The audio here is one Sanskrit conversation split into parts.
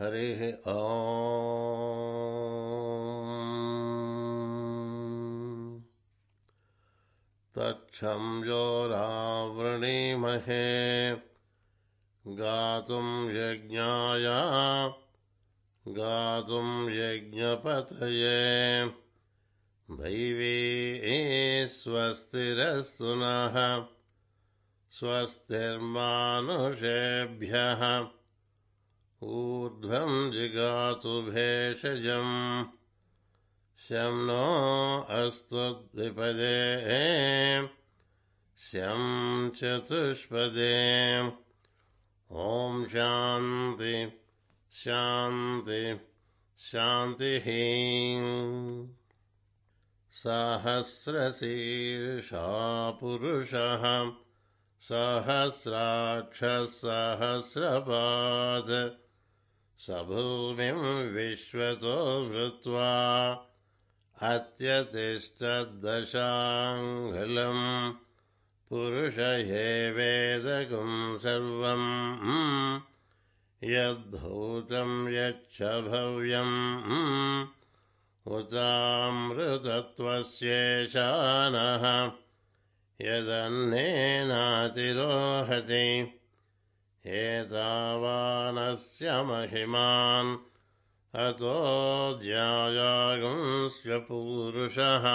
हरिः ओ तच्छं रावृणीमहे गातुं यज्ञाय गातुं यज्ञपतये। दैवी स्वस्तिरस्तु नः स्वस्तिर्मानुषेभ्यः। ऊर्ध्वं जिगातु भेषजम्। शं नो अस्तु द्विपदे शं चतुष्पदे। ॐ शान्ति शान्ति शान्तिः सहस्रशीर्षा पुरुषः सहस्राक्षसहस्रपाद भूमिं विश्वतो वृत्वा अत्यतिष्ठद्दशाङ्गलम् पुरुष वेदगुं सर्वम् यद्भूतं यच्च भव्यम् उतामृतत्वस्येशानः यदन्नेनातिरोहति एतावानस्य महिमान् अतो ज्यायागुंस्यपूरुषः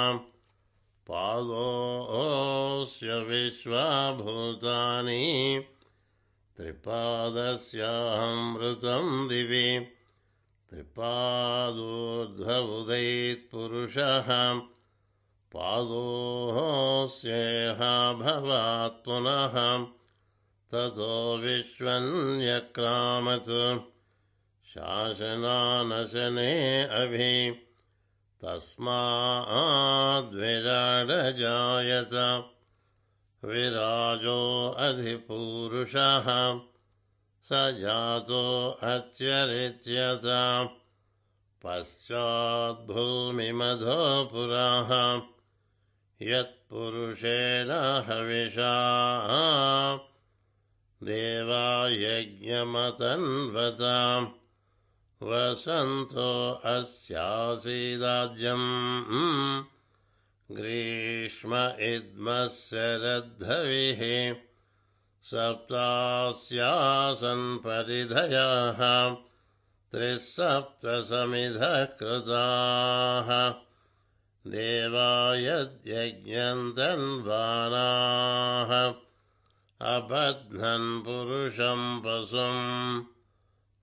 पादोऽस्य विश्वाभूतानि त्रिपादस्यामृतं दिवि त्रिपादोद्भवुदैत्पुरुषः भवात् पुनः ततो विश्वन्यक्रामत्। शासनानशने अभि तस्माद्विराडजायत विराजो अधिपूरुषः स जातो अत्यरिच्यत पश्चाद्भूमिमधो पुराः यत्पुरुषेण हविषा देवायज्ञमतन्वताम् वसन्तो अस्यासीदाज्यम् ग्रीष्म इद्मस्य रद्धविः सप्तास्यासन् परिधयाः त्रिसप्तसमिधः कृताः देवायद्यज्ञन्तन्वानाः अबध्नन् पुरुषं पशुम्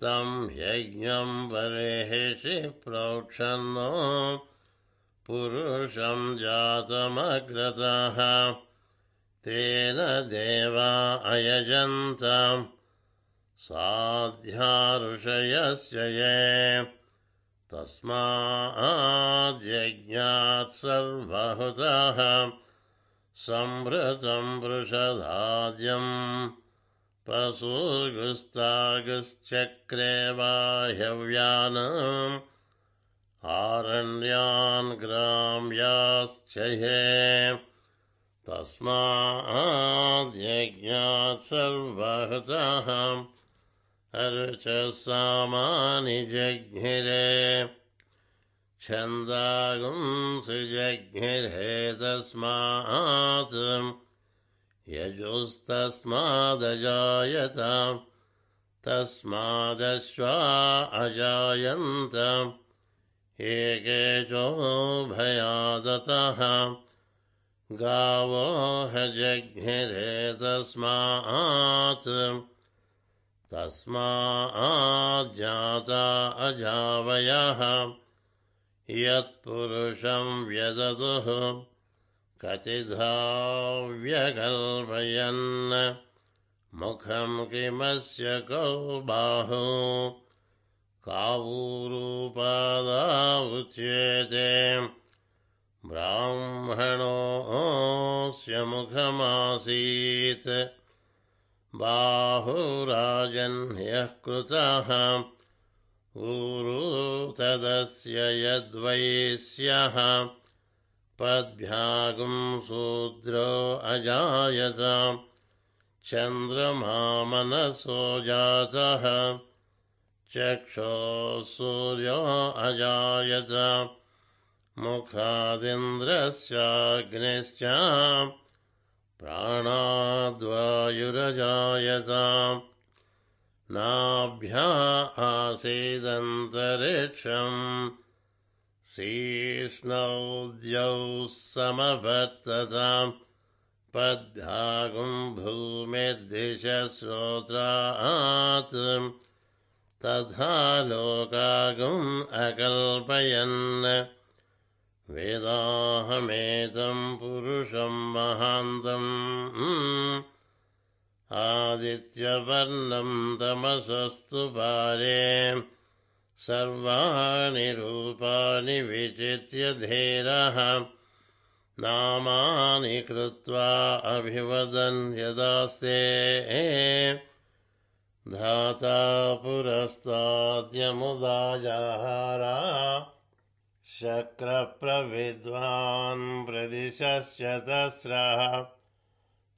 तं यज्ञं बर्हिषि प्रोक्षन्नो। पुरुषं जातमग्रतः तेन देवा अयजन्त साध्या ये। तस्माद्यज्ञात् सर्वहुतः संवृतं वृषधाद्यम् पशुगुस्तागश्चक्रे बाह्यव्यान् आरण्यान् ग्राम्याश्च ये तस्माद्यज्ञात् सर्वहुतः अर्चसामानि जज्ञिरे छन्दागुंसृजज्ञिरे तस्मात् यजुस्तस्मादजायत तस्मादश्वा अजायन्त। एकेचोभयादतः गावो हजज्ञिरे तस्मात् तस्माज्जाता अजावयः यत्पुरुषं व्यदतुः कचिधाव्यकल्पयन् मुखं किमस्य कौ बाहु? कावूरूपादा उच्येते ब्राह्मणोऽस्य मुखमासीत्। बाहुराजन्यः कृतः ऊरू तदस्य यद्वैस्यः पद्भ्यागुं शूद्रो अजायत। चन्द्रमामनसो जातः। चक्षो सूर्यो अजायत। मुखादिन्द्रस्याग्निश्च। प्राणाद्वायुरजायत नाभ्या आसीदन्तरिक्षम् शीष्णौद्यौ समवर्तताम् पद्भागुम् भूमिर्दिशश्रोत्रात् तथा लोकागुम् अकल्पयन् वेदाहमेतम् पुरुषम् महान्तम् आदित्यवर्णम् तमसस्तु पारे सर्वाणि रूपाणि विचित्य धीरः। नामानि कृत्वा अभिवदन् यदास्ते। धाता पुरस्ताद्यमुदाजाहारा शक्रप्रविद्वान् प्रदिशस्य तस्रः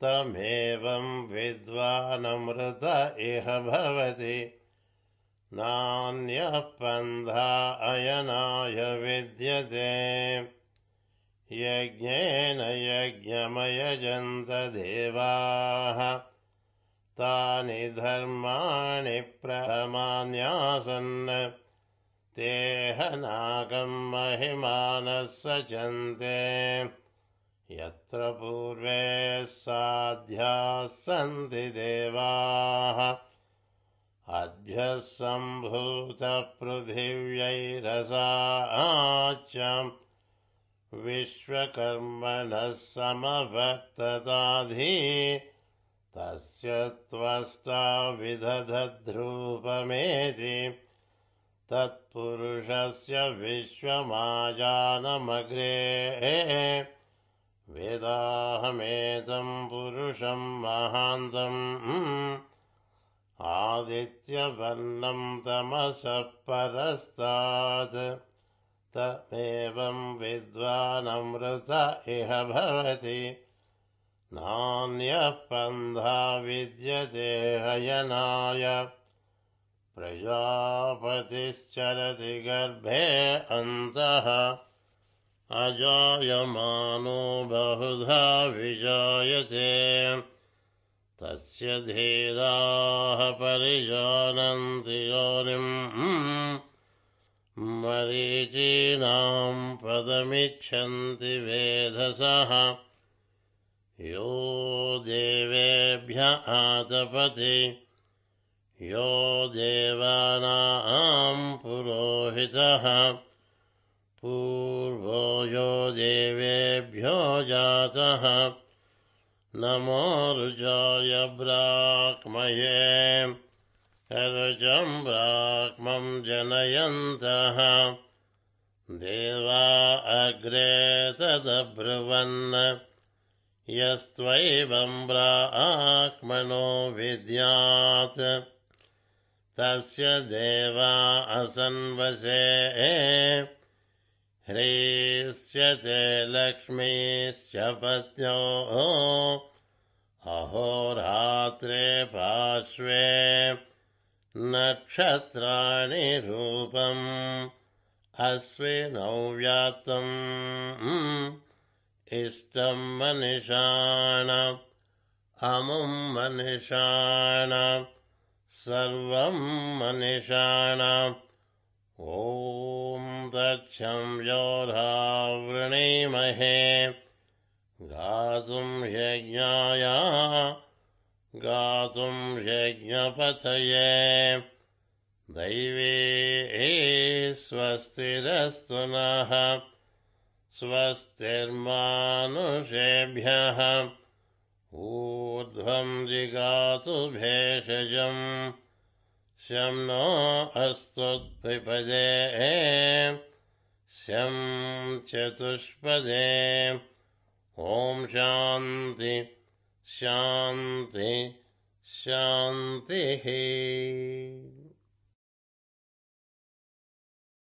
तमेवं विद्वानमृत इह भवति। नान्यः पन्था अयनाय विद्यते। यज्ञेन यज्ञमयजन्तदेवाः तानि धर्माणि प्रमान्यासन्। तेहनाकं महिमानः सचन्ते यत्र पूर्वे साध्याः सन्ति देवाः अद्भ्यः सम्भूतपृथिव्यैरसाच्च विश्वकर्मणः समवर्तताधि तस्य त्वष्टा विदधद्रूपमेति तत्पुरुषस्य विश्वमाजानमग्रे वेदाहमेतं पुरुषं महान्तम् आदित्यवर्णं तमसः परस्तात् तमेवं विद्वानमृत इह भवति नान्यः पन्था विद्यते हयनाय प्रजापतिश्चरति गर्भे अन्तः अजायमानो बहुधा विजायते। तस्य धीराः परिजानन्ति योनिम् मरीचीनां पदमिच्छन्ति वेधसः। यो देवेभ्य आतपति यो देवानां पुरोहितः पूर्वो यो देवेभ्यो जातः। नमो रुजाय ब्राह्मये रुचं ब्राह्मं जनयन्तः। देवा अग्रे तदब्रुवन् यस्त्वैवं ब्राह्मणो विद्यात्। तस्य देवा असन्वसे ह्रीष्यते लक्ष्मीश्च पत्न्यो। अहोरात्रे पार्श्वे नक्षत्राणि रूपम् अश्विनौ व्यात्तम् इष्टं मनिषाण अमुं मनिषाण सर्वं मनिषाण ॐ दक्षं योधावृणीमहे गातुं यज्ञाय गातुं यज्ञपथये। दैवे स्वस्तिरस्तु नः स्वस्तिर्मानुषेभ्यः ऊर्ध्वं जिगातु भेषजम् शं नो अस्तुद्विपदे शं चतुष्पदे। ॐ शान्ति शान्ति शान्तिः